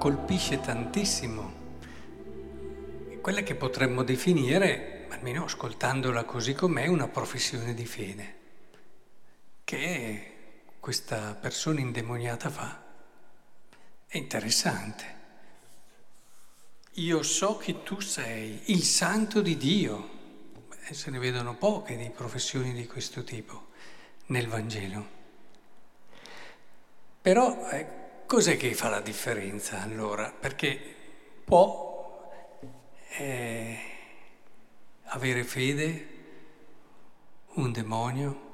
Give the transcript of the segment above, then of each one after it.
colpisce tantissimo. Quella che potremmo definire, almeno ascoltandola così com'è, una professione di fede, che questa persona indemoniata fa. È interessante. Io so che tu sei il santo di Dio. Beh, se ne vedono poche di professioni di questo tipo nel Vangelo. Però eh, cos'è che fa la differenza allora? Perché può eh, avere fede un demonio?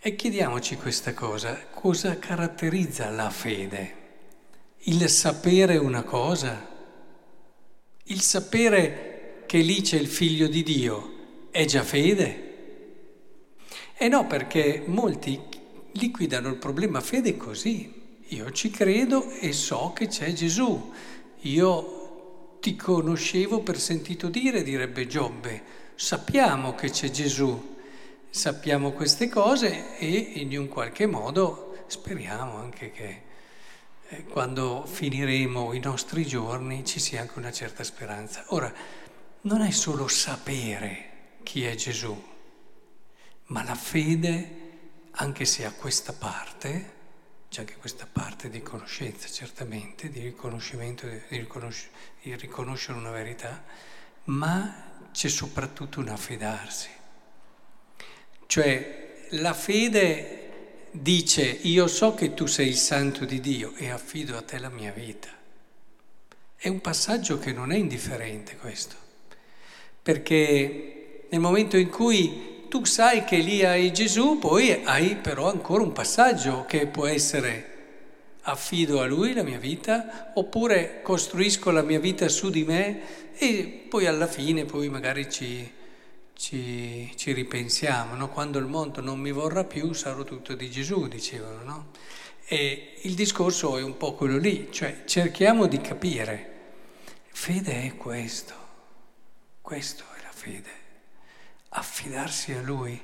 E chiediamoci questa cosa, cosa caratterizza la fede? Il sapere una cosa? Il sapere che lì c'è il figlio di Dio è già fede? E no, perché molti liquidano il problema fede così. Io ci credo e so che c'è Gesù. Io ti conoscevo per sentito dire, direbbe Giobbe. Sappiamo che c'è Gesù, sappiamo queste cose e in un qualche modo speriamo anche che eh, quando finiremo i nostri giorni ci sia anche una certa speranza. Ora, non è solo sapere chi è Gesù, ma la fede anche se a questa parte, c'è anche questa parte di conoscenza certamente, di riconoscimento, di, riconosc- di riconoscere una verità, ma c'è soprattutto un affidarsi. Cioè la fede dice io so che tu sei il santo di Dio e affido a te la mia vita. È un passaggio che non è indifferente questo, perché nel momento in cui tu sai che lì hai Gesù, poi hai però ancora un passaggio che può essere affido a Lui la mia vita, oppure costruisco la mia vita su di me e poi alla fine poi magari ci, ci, ci ripensiamo, no? quando il mondo non mi vorrà più sarò tutto di Gesù, dicevano. No? E il discorso è un po' quello lì, cioè cerchiamo di capire, fede è questo, questo è la fede affidarsi a Lui,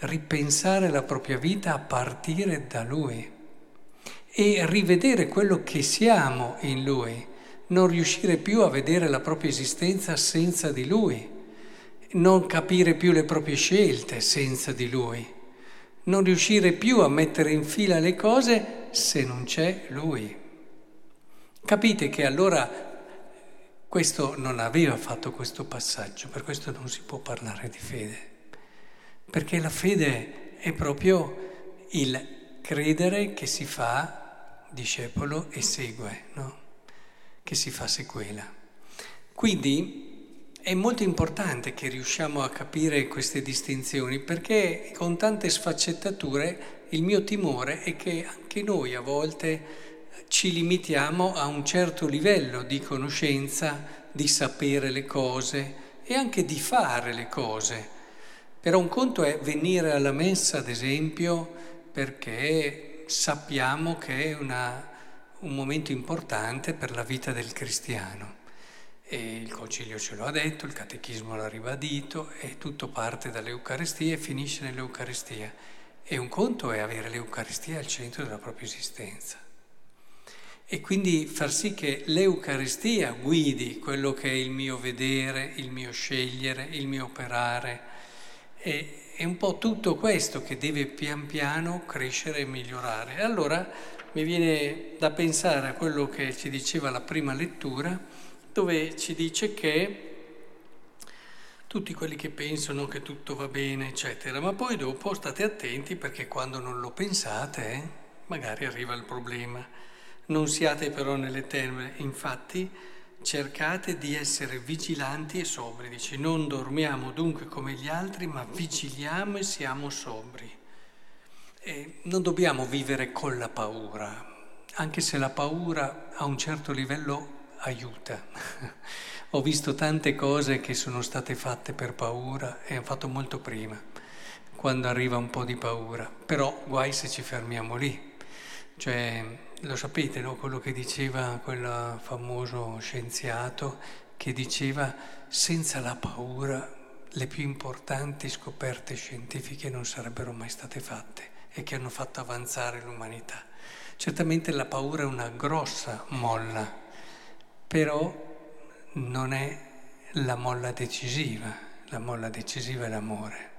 ripensare la propria vita a partire da Lui e rivedere quello che siamo in Lui, non riuscire più a vedere la propria esistenza senza di Lui, non capire più le proprie scelte senza di Lui, non riuscire più a mettere in fila le cose se non c'è Lui. Capite che allora questo non aveva fatto questo passaggio, per questo non si può parlare di fede, perché la fede è proprio il credere che si fa discepolo e segue, no? che si fa sequela. Quindi è molto importante che riusciamo a capire queste distinzioni perché con tante sfaccettature il mio timore è che anche noi a volte ci limitiamo a un certo livello di conoscenza, di sapere le cose e anche di fare le cose. Però un conto è venire alla messa, ad esempio, perché sappiamo che è una, un momento importante per la vita del cristiano. E il concilio ce lo ha detto, il catechismo l'ha ribadito e tutto parte dall'Eucaristia e finisce nell'Eucaristia. E un conto è avere l'Eucaristia al centro della propria esistenza e quindi far sì che l'Eucaristia guidi quello che è il mio vedere, il mio scegliere, il mio operare. E, è un po' tutto questo che deve pian piano crescere e migliorare. Allora mi viene da pensare a quello che ci diceva la prima lettura, dove ci dice che tutti quelli che pensano che tutto va bene, eccetera, ma poi dopo state attenti perché quando non lo pensate, eh, magari arriva il problema. Non siate però nelle tenebre, infatti cercate di essere vigilanti e sobri. Dice, non dormiamo dunque come gli altri, ma vigiliamo e siamo sobri. E non dobbiamo vivere con la paura, anche se la paura a un certo livello aiuta. Ho visto tante cose che sono state fatte per paura e hanno fatto molto prima, quando arriva un po' di paura. Però guai se ci fermiamo lì. Cioè, lo sapete, no? quello che diceva quel famoso scienziato che diceva senza la paura le più importanti scoperte scientifiche non sarebbero mai state fatte e che hanno fatto avanzare l'umanità. Certamente la paura è una grossa molla, però non è la molla decisiva, la molla decisiva è l'amore.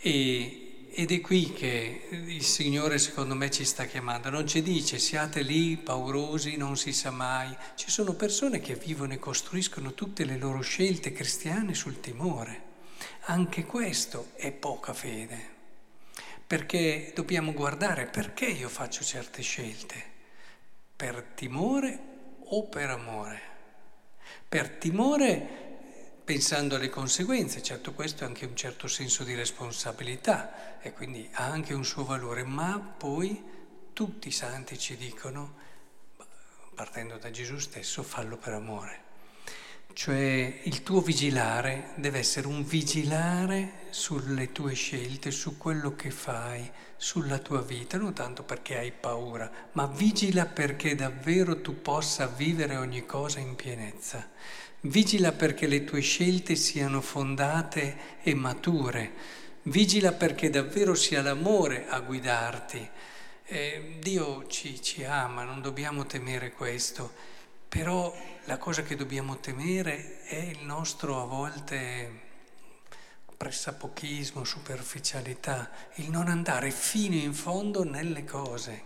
E, ed è qui che il Signore secondo me ci sta chiamando, non ci dice siate lì paurosi, non si sa mai, ci sono persone che vivono e costruiscono tutte le loro scelte cristiane sul timore, anche questo è poca fede. Perché dobbiamo guardare perché io faccio certe scelte, per timore o per amore. Per timore pensando alle conseguenze, certo questo è anche un certo senso di responsabilità e quindi ha anche un suo valore, ma poi tutti i santi ci dicono, partendo da Gesù stesso, fallo per amore. Cioè il tuo vigilare deve essere un vigilare sulle tue scelte, su quello che fai, sulla tua vita, non tanto perché hai paura, ma vigila perché davvero tu possa vivere ogni cosa in pienezza. Vigila perché le tue scelte siano fondate e mature. Vigila perché davvero sia l'amore a guidarti. Eh, Dio ci, ci ama, non dobbiamo temere questo. Però la cosa che dobbiamo temere è il nostro a volte pressapochismo, superficialità, il non andare fino in fondo nelle cose.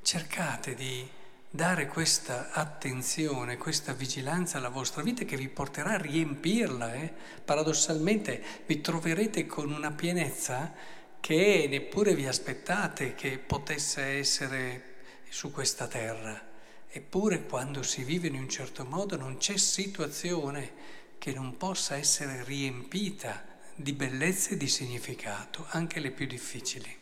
Cercate di dare questa attenzione, questa vigilanza alla vostra vita che vi porterà a riempirla. Eh? Paradossalmente vi troverete con una pienezza che neppure vi aspettate che potesse essere su questa terra. Eppure quando si vive in un certo modo non c'è situazione che non possa essere riempita di bellezza e di significato, anche le più difficili.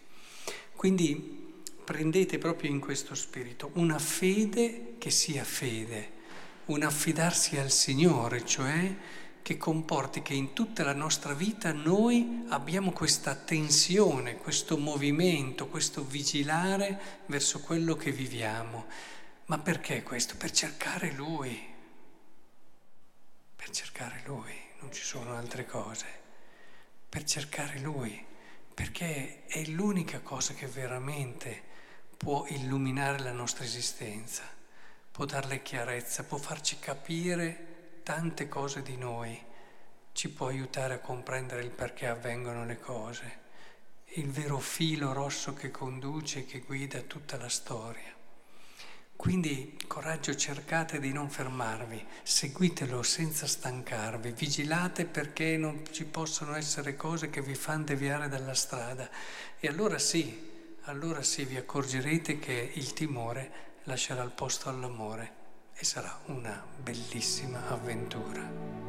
Quindi prendete proprio in questo spirito una fede che sia fede, un affidarsi al Signore, cioè che comporti che in tutta la nostra vita noi abbiamo questa tensione, questo movimento, questo vigilare verso quello che viviamo. Ma perché questo? Per cercare Lui, per cercare Lui, non ci sono altre cose, per cercare Lui, perché è l'unica cosa che veramente può illuminare la nostra esistenza, può darle chiarezza, può farci capire tante cose di noi, ci può aiutare a comprendere il perché avvengono le cose, il vero filo rosso che conduce e che guida tutta la storia. Quindi coraggio, cercate di non fermarvi, seguitelo senza stancarvi, vigilate perché non ci possono essere cose che vi fanno deviare dalla strada e allora sì, allora sì vi accorgerete che il timore lascerà il posto all'amore e sarà una bellissima avventura.